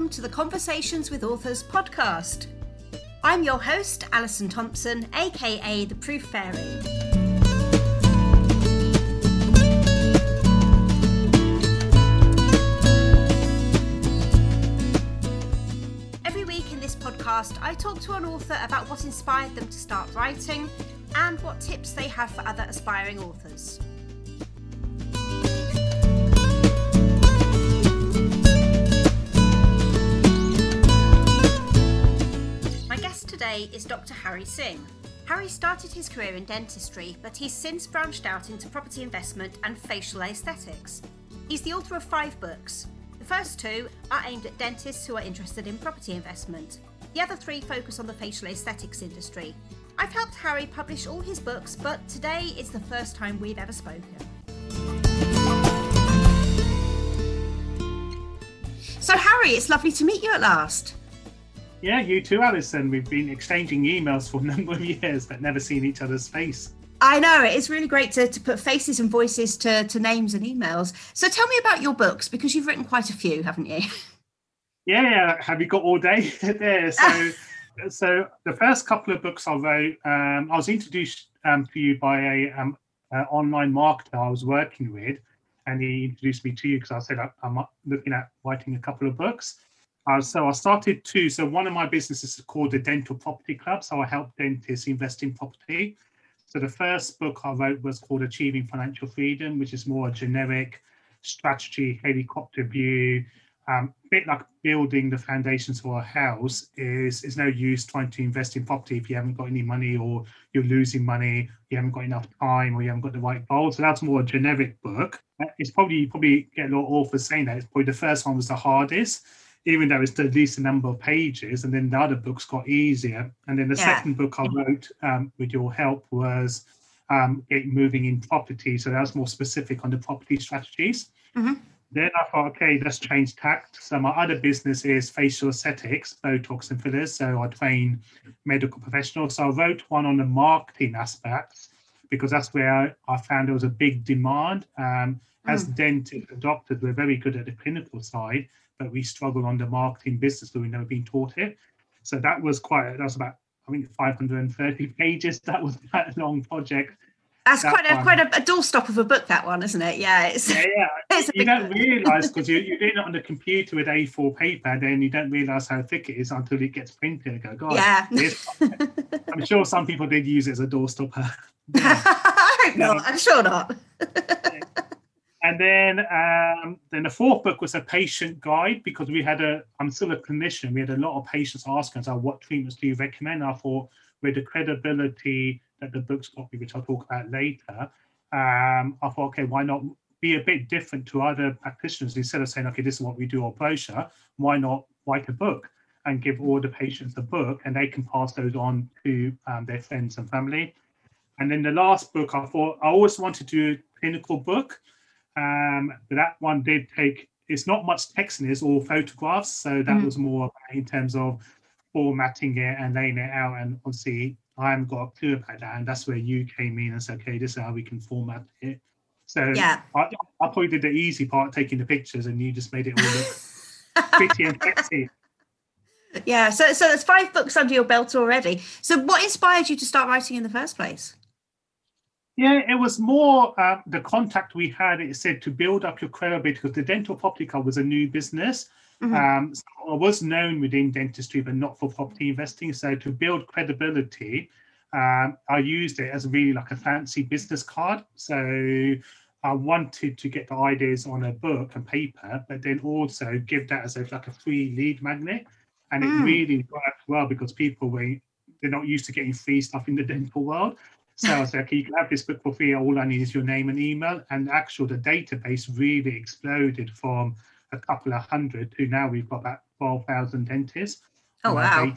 welcome to the Conversations with Authors podcast. I'm your host, Alison Thompson, aka The Proof Fairy. Every week in this podcast, I talk to an author about what inspired them to start writing and what tips they have for other aspiring authors. Dr. Harry Singh. Harry started his career in dentistry, but he's since branched out into property investment and facial aesthetics. He's the author of five books. The first two are aimed at dentists who are interested in property investment. The other three focus on the facial aesthetics industry. I've helped Harry publish all his books, but today is the first time we've ever spoken. So, Harry, it's lovely to meet you at last. Yeah, you too, Alison. We've been exchanging emails for a number of years, but never seen each other's face. I know it's really great to, to put faces and voices to, to names and emails. So tell me about your books because you've written quite a few, haven't you? Yeah, yeah. Have you got all day there? So, so the first couple of books I wrote, um, I was introduced um, to you by a um, uh, online marketer I was working with, and he introduced me to you because I said I, I'm looking at writing a couple of books. Uh, so I started two. So one of my businesses is called the Dental Property Club. So I help dentists invest in property. So the first book I wrote was called Achieving Financial Freedom, which is more a generic strategy, helicopter view. Um, a bit like building the foundations for a house is is no use trying to invest in property if you haven't got any money or you're losing money, you haven't got enough time or you haven't got the right goal. So that's more a generic book. Uh, It's probably you probably get a lot of authors saying that. It's probably the first one was the hardest even though it's the least number of pages, and then the other books got easier. And then the Yeah. second book I wrote um, with your help was um, Get Moving in Property. So that was more specific on the property strategies. Mhm. Then I thought, okay, let's change tact. So my other business is facial aesthetics, Botox and fillers. So I train medical professionals. So I wrote one on the marketing aspects because that's where I, I found there was a big demand. Um, as dentists and doctors, we're very good at the clinical side, but we struggle on the marketing business, so we've never been taught it. So that was quite, that was about, I think, 530 pages. That was quite a long project. That's That quite a one. quite a, a doorstop of a book, that one, isn't it? Yeah, it's, Yeah, yeah. it's a You don't realize because you, you're doing it on the computer with A4 paper, then you don't realize how thick it is until it gets printed and go, God, Yeah. I'm sure some people did use it as a doorstopper. I hope not. I'm sure not. And then, um, then the fourth book was a patient guide because we had a. I'm still a clinician. We had a lot of patients asking us, oh, "What treatments do you recommend?" I thought, with the credibility that the book's got, me, which I'll talk about later, um, I thought, okay, why not be a bit different to other practitioners instead of saying, "Okay, this is what we do," or brochure. Why not write a book and give all the patients a book, and they can pass those on to um, their friends and family. And then the last book, I thought I always wanted to do a clinical book um, but that one did take. It's not much text in it; it's all photographs. So that Mhm. was more in terms of formatting it and laying it out. And obviously, I haven't got a clue about that, and that's where you came in and said, "Okay, this is how we can format it." So Yeah. I, I probably did the easy part, taking the pictures, and you just made it all look pretty and sexy. Yeah. So so there's five books under your belt already. So what inspired you to start writing in the first place? Yeah, it was more uh, the contact we had. It said to build up your credibility because the dental property club was a new business. Mhm. Um, so I was known within dentistry, but not for property investing. So to build credibility, um, I used it as really like a fancy business card. So I wanted to get the ideas on a book and paper, but then also give that as a, like a free lead magnet. And it Mm. really worked well because people were they're not used to getting free stuff in the dental world. So I said, okay, you can have this book for free. All I need is your name and email. And actual, the database really exploded from a couple of hundred to now we've got about 12,000 dentists. Oh, wow.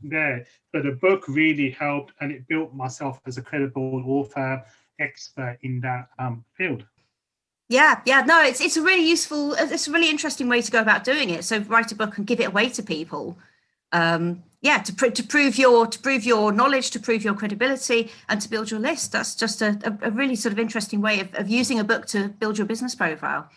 There. So the book really helped and it built myself as a credible author, expert in that um, field. Yeah, yeah, no, it's it's a really useful, it's a really interesting way to go about doing it. So write a book and give it away to people. Um, yeah, to pr- to prove your to prove your knowledge, to prove your credibility, and to build your list. That's just a, a, really sort of interesting way of, of using a book to build your business profile.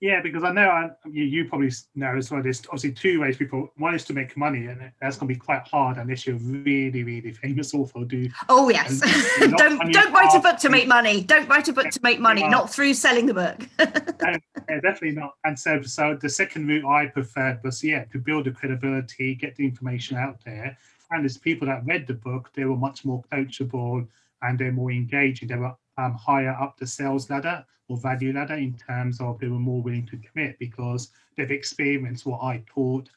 Yeah, because I know I, you, you probably know as well. There's obviously two ways people. One is to make money, and that's going to be quite hard unless you're really, really famous author. Do oh yes, don't don't write a book to make money. Don't write a book to make money. Not through selling the book. no, uh, yeah, definitely not. And so, so the second route I preferred was yeah to build the credibility, get the information out there, and as people that read the book, they were much more coachable and they're more engaging. They were um, higher up the sales ladder or value ladder in terms of they were more willing to commit because they've experienced what I taught,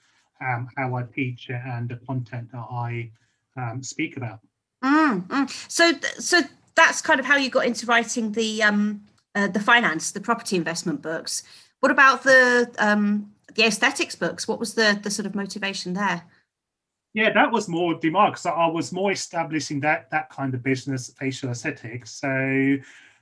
um, how I teach it, and the content that I um, speak about. Mm, mm. So, so that's kind of how you got into writing the um, uh, the finance, the property investment books. What about the um, the aesthetics books? What was the the sort of motivation there? Yeah, that was more demand because I was more establishing that that kind of business, facial aesthetics. So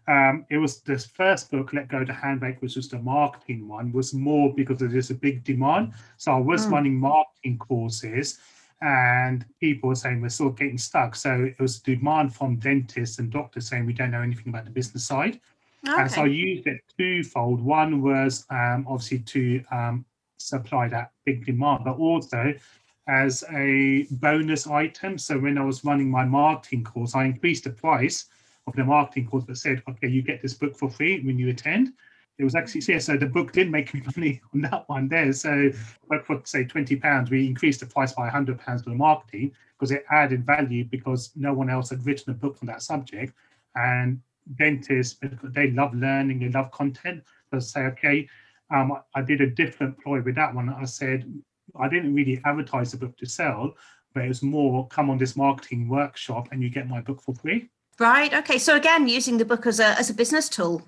um, it was this first book, Let Go to Handbake, which was the marketing one, was more because there's a big demand. So I was mm. running marketing courses and people were saying we're still getting stuck. So it was demand from dentists and doctors saying we don't know anything about the business side. Okay. And so I used it twofold. One was um, obviously to um, supply that big demand, but also as a bonus item. So when I was running my marketing course, I increased the price of the marketing course, but said, okay, you get this book for free when you attend. It was actually yeah, so the book did make me money on that one there. So for say twenty pounds, we increased the price by hundred pounds for the marketing because it added value because no one else had written a book on that subject. And dentists, they love learning, they love content. So say, okay, um, I did a different ploy with that one. I said, I didn't really advertise the book to sell, but it was more come on this marketing workshop and you get my book for free. Right. Okay. So again, using the book as a as a business tool.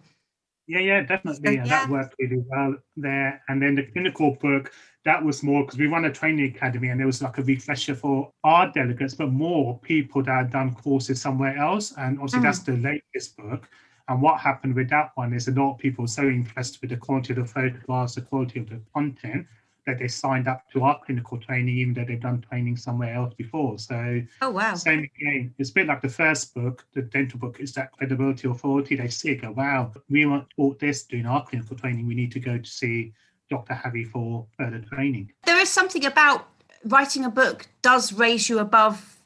Yeah, yeah, definitely. yeah, that worked really well there. And then the clinical book, that was more because we run a training academy and there was like a refresher for our delegates, but more people that had done courses somewhere else. And obviously, mm. that's the latest book. And what happened with that one is a lot of people were so impressed with the quality of the photographs, the quality of the content, that they signed up to our clinical training, even though they've done training somewhere else before. So, oh wow, same again. It's a bit like the first book, the dental book, is that credibility authority. They see it, go, wow, we weren't taught this doing our clinical training. We need to go to see Dr. Harry for further training. There is something about writing a book does raise you above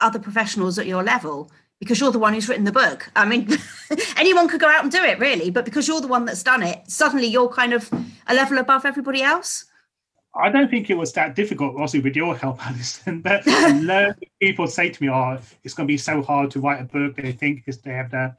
other professionals at your level because you're the one who's written the book. I mean, anyone could go out and do it, really, but because you're the one that's done it, suddenly you're kind of a level above everybody else. I don't think it was that difficult, obviously, with your help, Alison. But a lot of people say to me, "Oh, it's going to be so hard to write a book." They think is they have the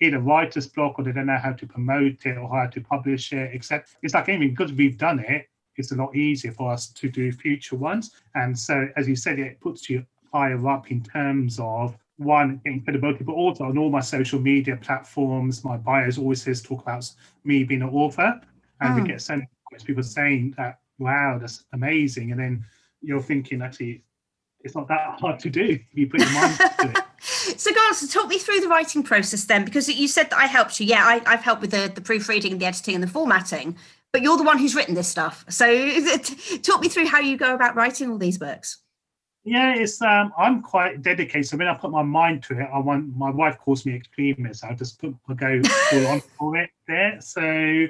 either writer's block or they don't know how to promote it or how to publish it. Except it's like anything because we've done it. It's a lot easier for us to do future ones. And so, as you said, it puts you higher up in terms of one getting credibility, but also on all my social media platforms, my bios always says talk about me being an author, and mm. we get so many people saying that wow, that's amazing. And then you're thinking, actually, it's not that hard to do if you put your mind to it. So, guys, so talk me through the writing process then, because you said that I helped you. Yeah, I, have helped with the, the proofreading and the editing and the formatting, but you're the one who's written this stuff. So, talk me through how you go about writing all these books. Yeah, it's um, I'm quite dedicated. So when I put my mind to it, I want my wife calls me extremist. I just put I go full on for it there. So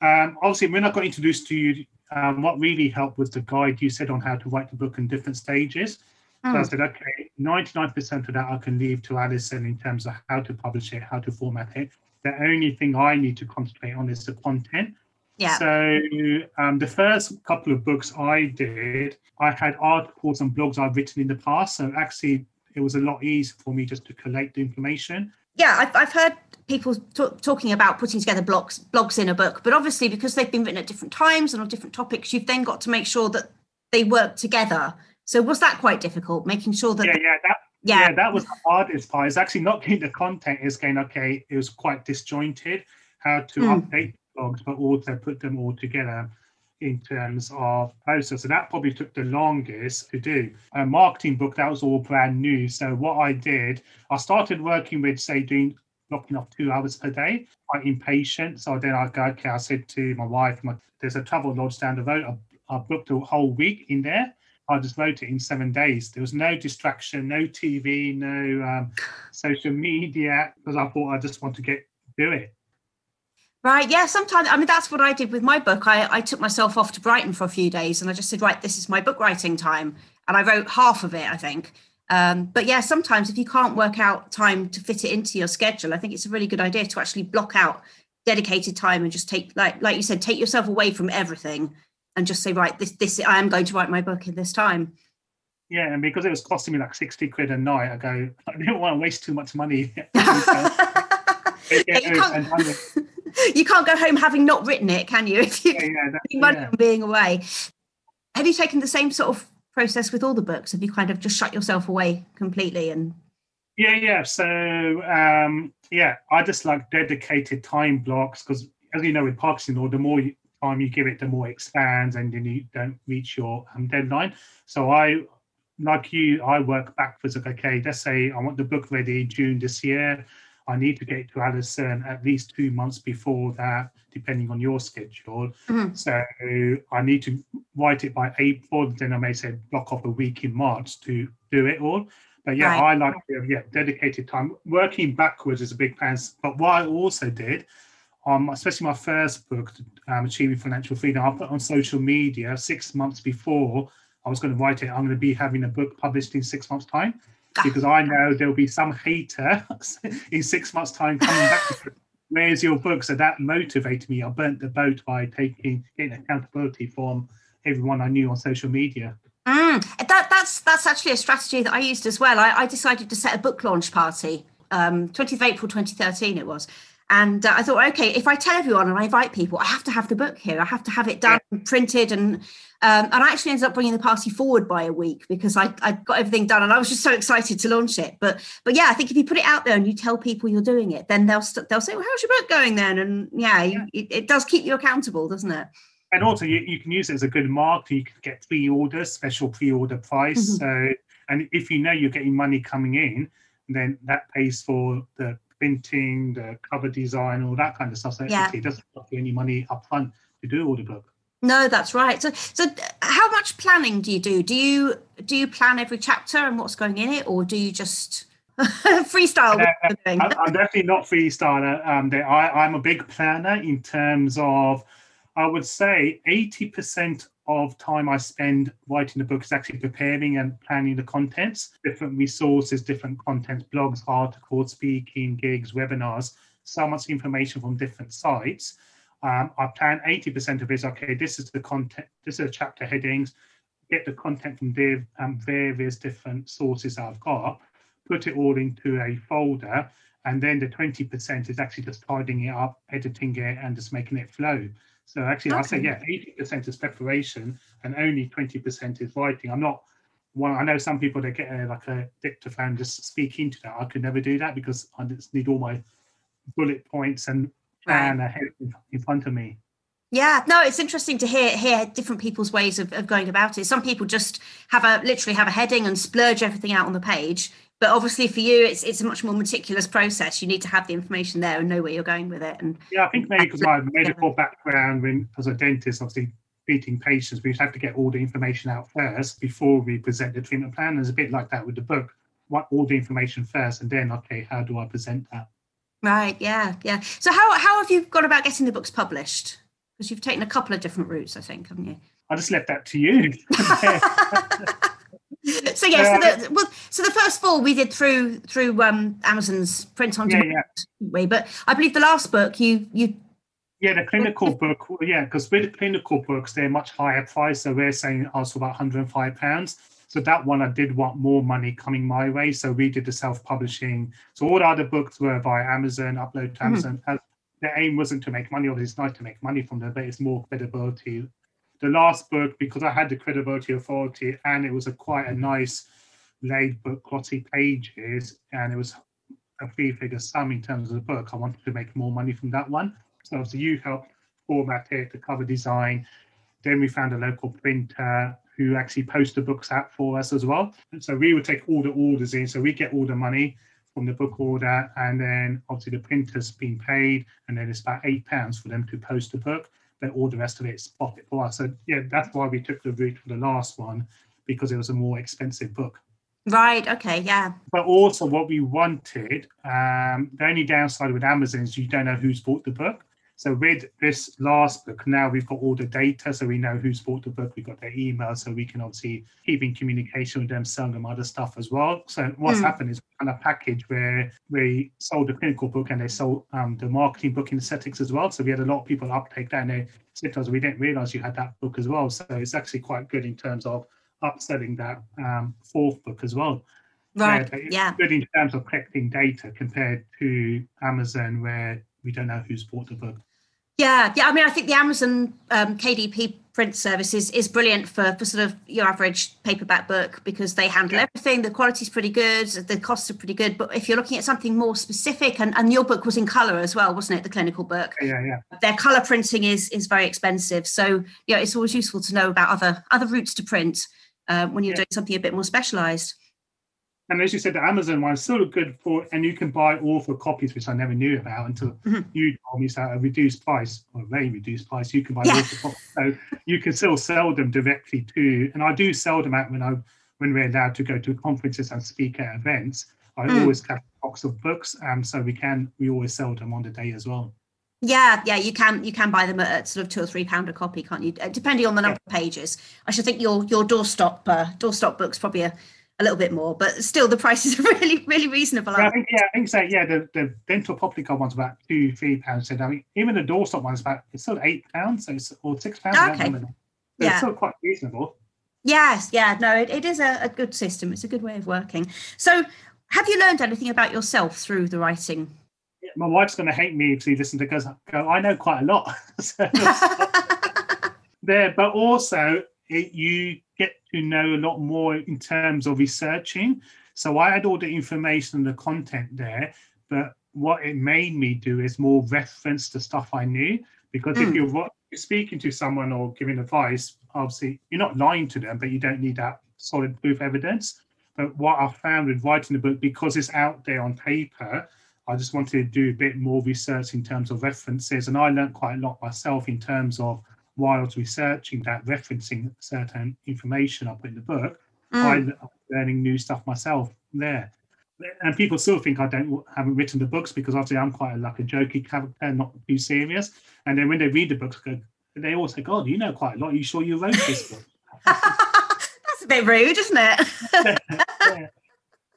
um, obviously, when I got introduced to you um, what really helped was the guide you said on how to write the book in different stages. So I hmm. said, okay, 99% of that I can leave to Alison in terms of how to publish it, how to format it. The only thing I need to concentrate on is the content. Yeah. So um, the first couple of books I did, I had articles and blogs I've written in the past. So actually, it was a lot easier for me just to collect the information. Yeah, I've, I've heard people t- talking about putting together blogs blogs in a book but obviously because they've been written at different times and on different topics you've then got to make sure that they work together so was that quite difficult making sure that yeah yeah that yeah. yeah that was the hardest part it's actually not getting the content it's going okay it was quite disjointed how to mm. update blogs but also put them all together in terms of process. So that probably took the longest to do. A marketing book, that was all brand new. So what I did, I started working with, say, doing blocking off two hours per day, quite impatient. So then I go, okay, I said to my wife, my, there's a travel lodge down the road. I, I booked a whole week in there. I just wrote it in seven days. There was no distraction, no TV, no um, social media, because I thought I just want to get do it. Right. Yeah. Sometimes, I mean, that's what I did with my book. I, I took myself off to Brighton for a few days and I just said, right, this is my book writing time. And I wrote half of it, I think. Um, but yeah, sometimes if you can't work out time to fit it into your schedule, I think it's a really good idea to actually block out dedicated time and just take, like, like you said, take yourself away from everything and just say, right, this, this, I am going to write my book in this time. Yeah, and because it was costing me like 60 quid a night, I go, I didn't want to waste too much money. yeah, you, can't, go home having not written it, can you? If you yeah, yeah, money on being away. Have you taken the same sort of process with all the books? Have you kind of just shut yourself away completely and yeah, yeah. So um yeah, I just like dedicated time blocks because as you know with Parkinson's law the more time you give it, the more it expands and then you don't reach your um, deadline. So I like you, I work backwards. Like, okay, let's say I want the book ready June this year. I need to get to Alison at least two months before that, depending on your schedule. Mm-hmm. So I need to write it by April. Then I may say block off a week in March to do it all. But yeah, right. I like to have yeah, dedicated time. Working backwards is a big plan. But what I also did, um, especially my first book, um, Achieving Financial Freedom, I put on social media six months before I was going to write it. I'm going to be having a book published in six months' time because I know there'll be some hater in six months' time coming back. To, Where's your book? So that motivated me. I burnt the boat by taking getting accountability from everyone I knew on social media. Mm, that that's that's actually a strategy that I used as well. I, I decided to set a book launch party. Um, 20th of April 2013 it was. And uh, I thought, okay, if I tell everyone and I invite people, I have to have the book here. I have to have it done, yeah. printed, and um, and I actually ended up bringing the party forward by a week because I I got everything done and I was just so excited to launch it. But but yeah, I think if you put it out there and you tell people you're doing it, then they'll st- they'll say, well, how's your book going then? And yeah, yeah. It, it, does keep you accountable, doesn't it? And also, you, you can use it as a good mark. You can get pre-orders, special pre-order price. Mm-hmm. So, and if you know you're getting money coming in, then that pays for the printing, the cover design, all that kind of stuff. So yeah. it doesn't cost you any money upfront to do all the book. No, that's right. So, so how much planning do you do? Do you do you plan every chapter and what's going in it, or do you just freestyle? Uh, I'm definitely not freestyler. Um, I, I'm a big planner in terms of, I would say, eighty percent of time I spend writing the book is actually preparing and planning the contents, different resources, different contents, blogs, articles, speaking, gigs, webinars, so much information from different sites. Um, I plan 80% of it is okay, this is the content, this is the chapter headings, get the content from the um, various different sources I've got, put it all into a folder, and then the 20% is actually just tidying it up, editing it, and just making it flow. So actually, okay. I'll say, yeah, 80% is preparation and only 20% is writing. I'm not one, I know some people that get a, like a dictaphone just speak into that. I could never do that because I just need all my bullet points and plan right. ahead in front of me. Yeah, no, it's interesting to hear hear different people's ways of, of going about it. Some people just have a literally have a heading and splurge everything out on the page but obviously for you it's it's a much more meticulous process. You need to have the information there and know where you're going with it and yeah i think maybe because my medical background when as a dentist obviously treating patients we have to get all the information out first before we present the treatment plan. There's a bit like that with the book. What all the information first and then okay how do i present that? Right yeah yeah. So how, how have you gone about getting the books published? Because you've taken a couple of different routes i think haven't you? I just left that to you so yeah, so the well, so the first four we did through through um, Amazon's print on demand yeah, yeah. way, but I believe the last book you you yeah, the clinical book, yeah, because with the clinical books, they're much higher price. So we're saying also about 105 pounds. So that one, I did want more money coming my way. So we did the self-publishing. So all the other books were via Amazon, upload to mm-hmm. Amazon. Mm-hmm. The aim wasn't to make money. Obviously, it's nice to make money from them, but it's more credibility the last book because I had the credibility authority and it was a quite a nice laid book, glossy pages, and it was a three figure sum in terms of the book. I wanted to make more money from that one. So obviously you helped format it, the cover design. Then we found a local printer who actually post the books out for us as well. And so we would take all the orders in. So we get all the money from the book order, and then obviously the printer's been paid, and then it's about eight pounds for them to post the book then all the rest of it's profit for us. So yeah, that's why we took the route for the last one because it was a more expensive book. Right. Okay. Yeah. But also, what we wanted, um, the only downside with Amazon is you don't know who's bought the book. So with this last book, now we've got all the data, so we know who's bought the book. We've got their email, so we can obviously keep in communication with them, sell them other stuff as well. So what's mm. happened is kind of a package where we sold the clinical book and they sold um, the marketing book in aesthetics as well. So we had a lot of people uptake that, and they said to us, "We didn't realize you had that book as well." So it's actually quite good in terms of upselling that um, fourth book as well. Right. yeah. Good in terms of collecting data compared to Amazon, where we don't know who's bought the book. Yeah, yeah. I mean, I think the Amazon um, KDP print service is, is brilliant for, for sort of your average paperback book because they handle yeah. everything. The quality's pretty good, the costs are pretty good. But if you're looking at something more specific, and, and your book was in color as well, wasn't it? The clinical book. Yeah, yeah. Their color printing is is very expensive, so yeah, it's always useful to know about other other routes to print uh, when you're yeah. doing something a bit more specialized. And as you said, the Amazon one is still good for, and you can buy author copies, which I never knew about until mm-hmm. you told me it's at a reduced price, or a very reduced price. You can buy yeah. author copies, so you can still sell them directly to. And I do sell them out when I when we're allowed to go to conferences and speak at events. I mm. always have a box of books, and so we can we always sell them on the day as well. Yeah, yeah, you can you can buy them at sort of two or three pound a copy, can't you? Uh, depending on the number yeah. of pages. I should think your your doorstop uh, doorstop books probably a a little bit more, but still the prices are really, really reasonable. Yeah, I think, yeah, I think so. Yeah, the, the dental Poppycock one's about two, three pounds. So I mean, even the doorstop one's about it's still eight pounds, so it's or six pounds. Okay. So yeah. It's still quite reasonable. Yes, yeah, no, it, it is a, a good system. It's a good way of working. So, have you learned anything about yourself through the writing? Yeah, my wife's going to hate me if she listens because I know quite a lot. there, but also it, you get to know a lot more in terms of researching. So I had all the information and the content there, but what it made me do is more reference the stuff I knew. Because mm. if you're speaking to someone or giving advice, obviously you're not lying to them, but you don't need that solid proof evidence. But what I found with writing the book, because it's out there on paper, I just wanted to do a bit more research in terms of references. And I learned quite a lot myself in terms of whilst researching that, referencing certain information I put in the book, mm. I'm learning new stuff myself there. And people still think I don't haven't written the books because obviously I'm quite a, like a jokey character, not too serious. And then when they read the books, they all say, "God, you know quite a lot. Are you sure you wrote this book?" That's a bit rude, isn't it? yeah.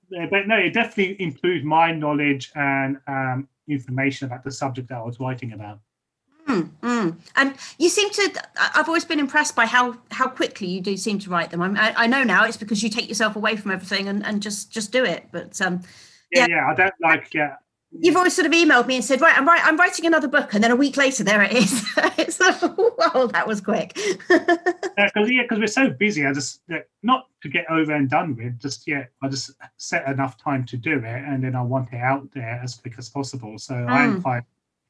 Yeah, but no, it definitely improved my knowledge and um, information about the subject that I was writing about. Mm, mm. And you seem to. I've always been impressed by how how quickly you do seem to write them. I, I know now it's because you take yourself away from everything and, and just just do it. But um, yeah, yeah, I don't like yeah. You've always sort of emailed me and said, "Right, I'm right, I'm writing another book," and then a week later, there it is. it's of, well, that was quick. Because yeah, because we're so busy. I just not to get over and done with. Just yeah, I just set enough time to do it, and then I want it out there as quick as possible. So mm. I'm quite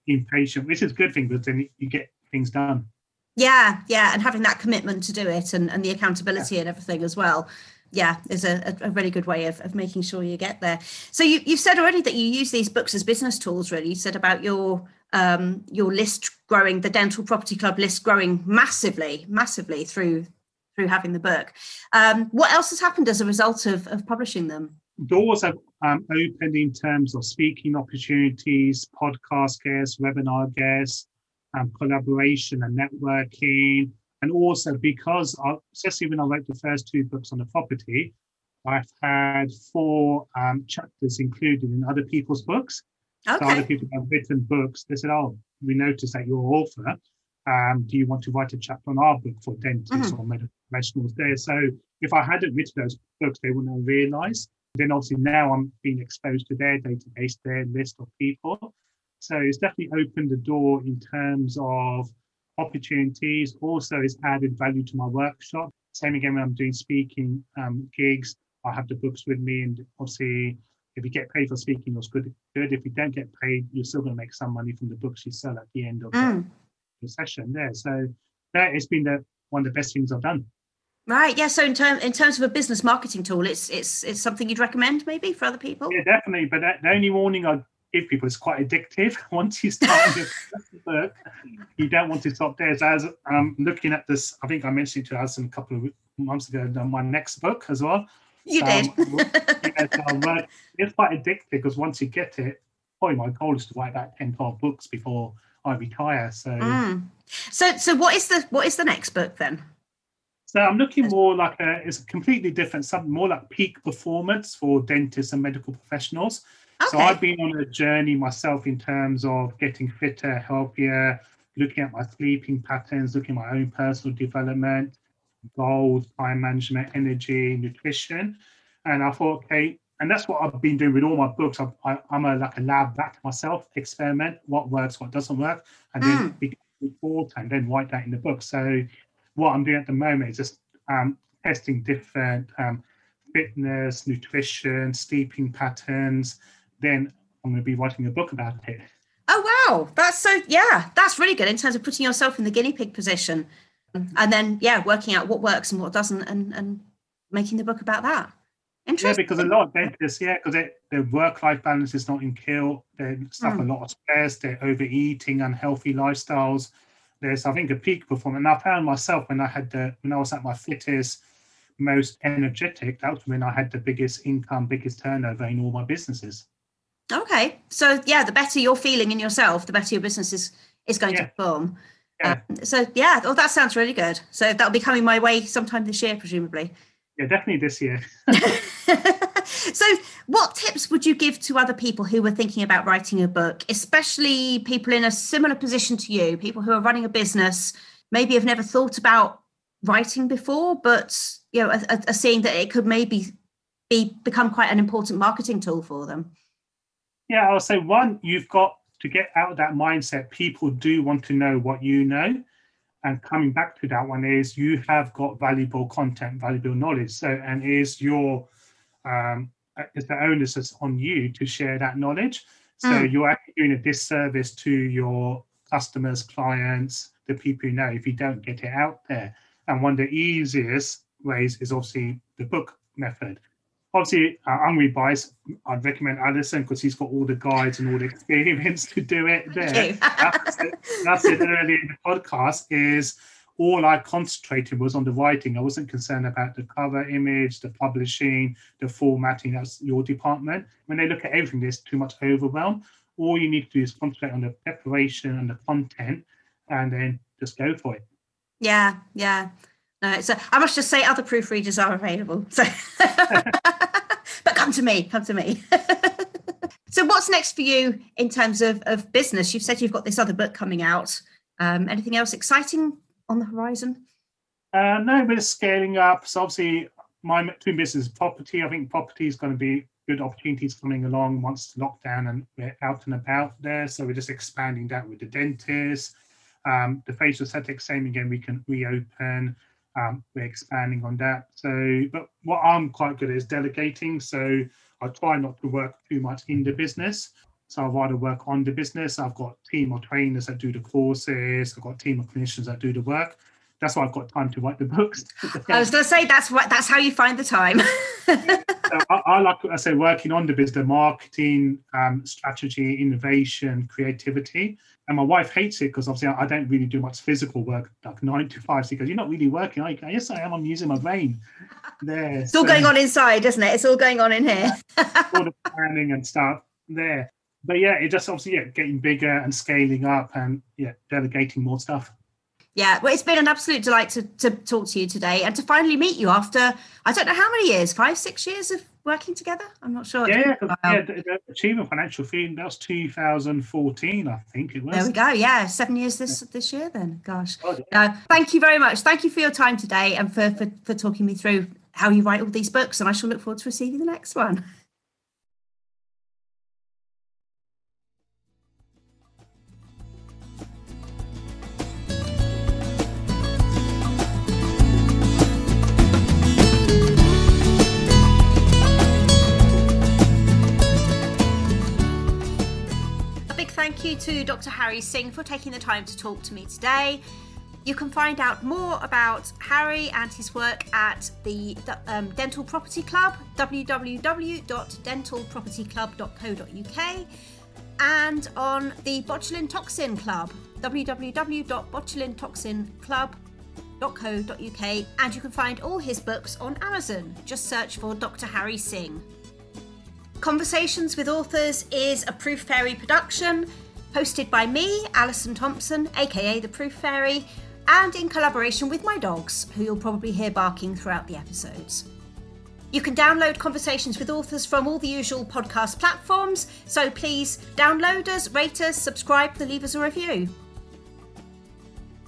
impatient, which is a good thing because then you get things done. Yeah, yeah, and having that commitment to do it and, and the accountability yeah. and everything as well. Yeah, is a, a really good way of, of making sure you get there. So you, you've said already that you use these books as business tools. Really, you said about your um, your list growing, the Dental Property Club list growing massively, massively through through having the book. Um, what else has happened as a result of, of publishing them? Doors have um, opened in terms of speaking opportunities, podcast guests, webinar guests, um, collaboration and networking. And also because, I, especially when I wrote the first two books on the property, I've had four um, chapters included in other people's books. Okay. So other people have written books. They said, "Oh, we noticed that you're an author. Um, do you want to write a chapter on our book for dentists mm-hmm. or medical professionals?" There. So if I hadn't written those books, they wouldn't have realised. Then obviously now I'm being exposed to their database, their list of people. So it's definitely opened the door in terms of opportunities. Also, it's added value to my workshop. Same again when I'm doing speaking um, gigs, I have the books with me, and obviously, if you get paid for speaking, it's good. Good. If you don't get paid, you're still going to make some money from the books you sell at the end of mm. the, the, session there. So that has been the one of the best things I've done. Right. Yeah. So in terms in terms of a business marketing tool, it's it's it's something you'd recommend maybe for other people. Yeah, definitely. But that, the only warning I give people is quite addictive. Once you start your book, you don't want to stop there. So as I'm looking at this, I think I mentioned to us a couple of months ago um, my next book as well. You did. Um, yeah, it's quite addictive because once you get it, probably my goal is to write about 10, 12 books before I retire. So, mm. so, so what is the what is the next book then? So I'm looking more like a it's a completely different something more like peak performance for dentists and medical professionals. Okay. So I've been on a journey myself in terms of getting fitter, healthier, looking at my sleeping patterns, looking at my own personal development, goals, time management, energy, nutrition. And I thought, okay, and that's what I've been doing with all my books. I, I, am a like a lab back myself, experiment what works, what doesn't work, and then mm. report and then write that in the book. So what I'm doing at the moment is just um, testing different um, fitness, nutrition, sleeping patterns. Then I'm going to be writing a book about it. Oh wow, that's so yeah, that's really good in terms of putting yourself in the guinea pig position, and then yeah, working out what works and what doesn't, and and making the book about that. Interesting. Yeah, because a lot of dentists, yeah, because their work-life balance is not in kill. They suffer mm. a lot of stress. They're overeating, unhealthy lifestyles. There's, I think, a peak performance. And I found myself when I had the when I was at my fittest, most energetic. That was when I had the biggest income, biggest turnover in all my businesses. Okay, so yeah, the better you're feeling in yourself, the better your business is is going yeah. to perform. Yeah. Um, so yeah, well, that sounds really good. So that'll be coming my way sometime this year, presumably. Yeah, definitely this year. so, what tips would you give to other people who were thinking about writing a book, especially people in a similar position to you, people who are running a business, maybe have never thought about writing before, but you know, are, are seeing that it could maybe be become quite an important marketing tool for them? Yeah, I'll say one, you've got to get out of that mindset. People do want to know what you know and coming back to that one is you have got valuable content, valuable knowledge. So, and is your um, is the onus is on you to share that knowledge. So mm. you're actually doing a disservice to your customers, clients, the people you know if you don't get it out there. And one of the easiest ways is obviously the book method obviously uh, Hungry Bites, I'd recommend Alison because he's got all the guides and all the experience to do it there. that's, it, that's it early in the podcast is all I concentrated was on the writing. I wasn't concerned about the cover image, the publishing, the formatting. That's your department. When they look at everything, there's too much overwhelm. All you need to do is concentrate on the preparation and the content and then just go for it. Yeah, yeah. No, so I must just say other proofreaders are available. So but come to me, come to me. so what's next for you in terms of, of business? You've said you've got this other book coming out. Um, anything else exciting on the horizon? Uh, no, we're scaling up. So obviously my twin business property. I think property is going to be good opportunities coming along once lockdown and we're out and about there. So we're just expanding that with the dentist. Um, the facial aesthetics, same again, we can reopen um, we're expanding on that. So, but what I'm quite good at is delegating. So I try not to work too much in the business. So I rather work on the business. I've got team of trainers that do the courses. I've got team of clinicians that do the work. That's why I've got time to write the books. I was going to say that's what that's how you find the time. so I, I, like I say working on the business, marketing, um, strategy, innovation, creativity. And my wife hates it because obviously I don't really do much physical work, like nine to five. She goes, "You're not really working." I go, "Yes, I am. I'm using my brain." There, it's all going on inside, isn't it? It's all going on in here. all the planning and stuff there. But yeah, it just obviously yeah, getting bigger and scaling up and yeah, delegating more stuff. Yeah, well, it's been an absolute delight to, to talk to you today and to finally meet you after I don't know how many years, five, six years of working together. I'm not sure. Yeah, yeah, the, Achievement Financial Fee that was 2014, I think it was. There we go. Yeah, seven years this this year. Then, gosh. Oh, yeah. uh, thank you very much. Thank you for your time today and for, for for talking me through how you write all these books. And I shall look forward to receiving the next one. Thank you to Dr. Harry Singh for taking the time to talk to me today. You can find out more about Harry and his work at the um, Dental Property Club, www.dentalpropertyclub.co.uk, and on the Botulinum Toxin Club, www.botulinumtoxinclub.co.uk, and you can find all his books on Amazon. Just search for Dr. Harry Singh. Conversations with Authors is a Proof Fairy production. Hosted by me, Alison Thompson, aka The Proof Fairy, and in collaboration with my dogs, who you'll probably hear barking throughout the episodes. You can download conversations with authors from all the usual podcast platforms, so please download us, rate us, subscribe, and leave us a review.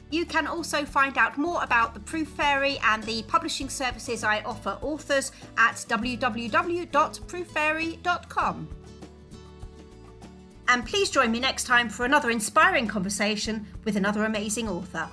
You can also find out more about the Proof Fairy and the publishing services I offer authors at www.prooffairy.com. And please join me next time for another inspiring conversation with another amazing author.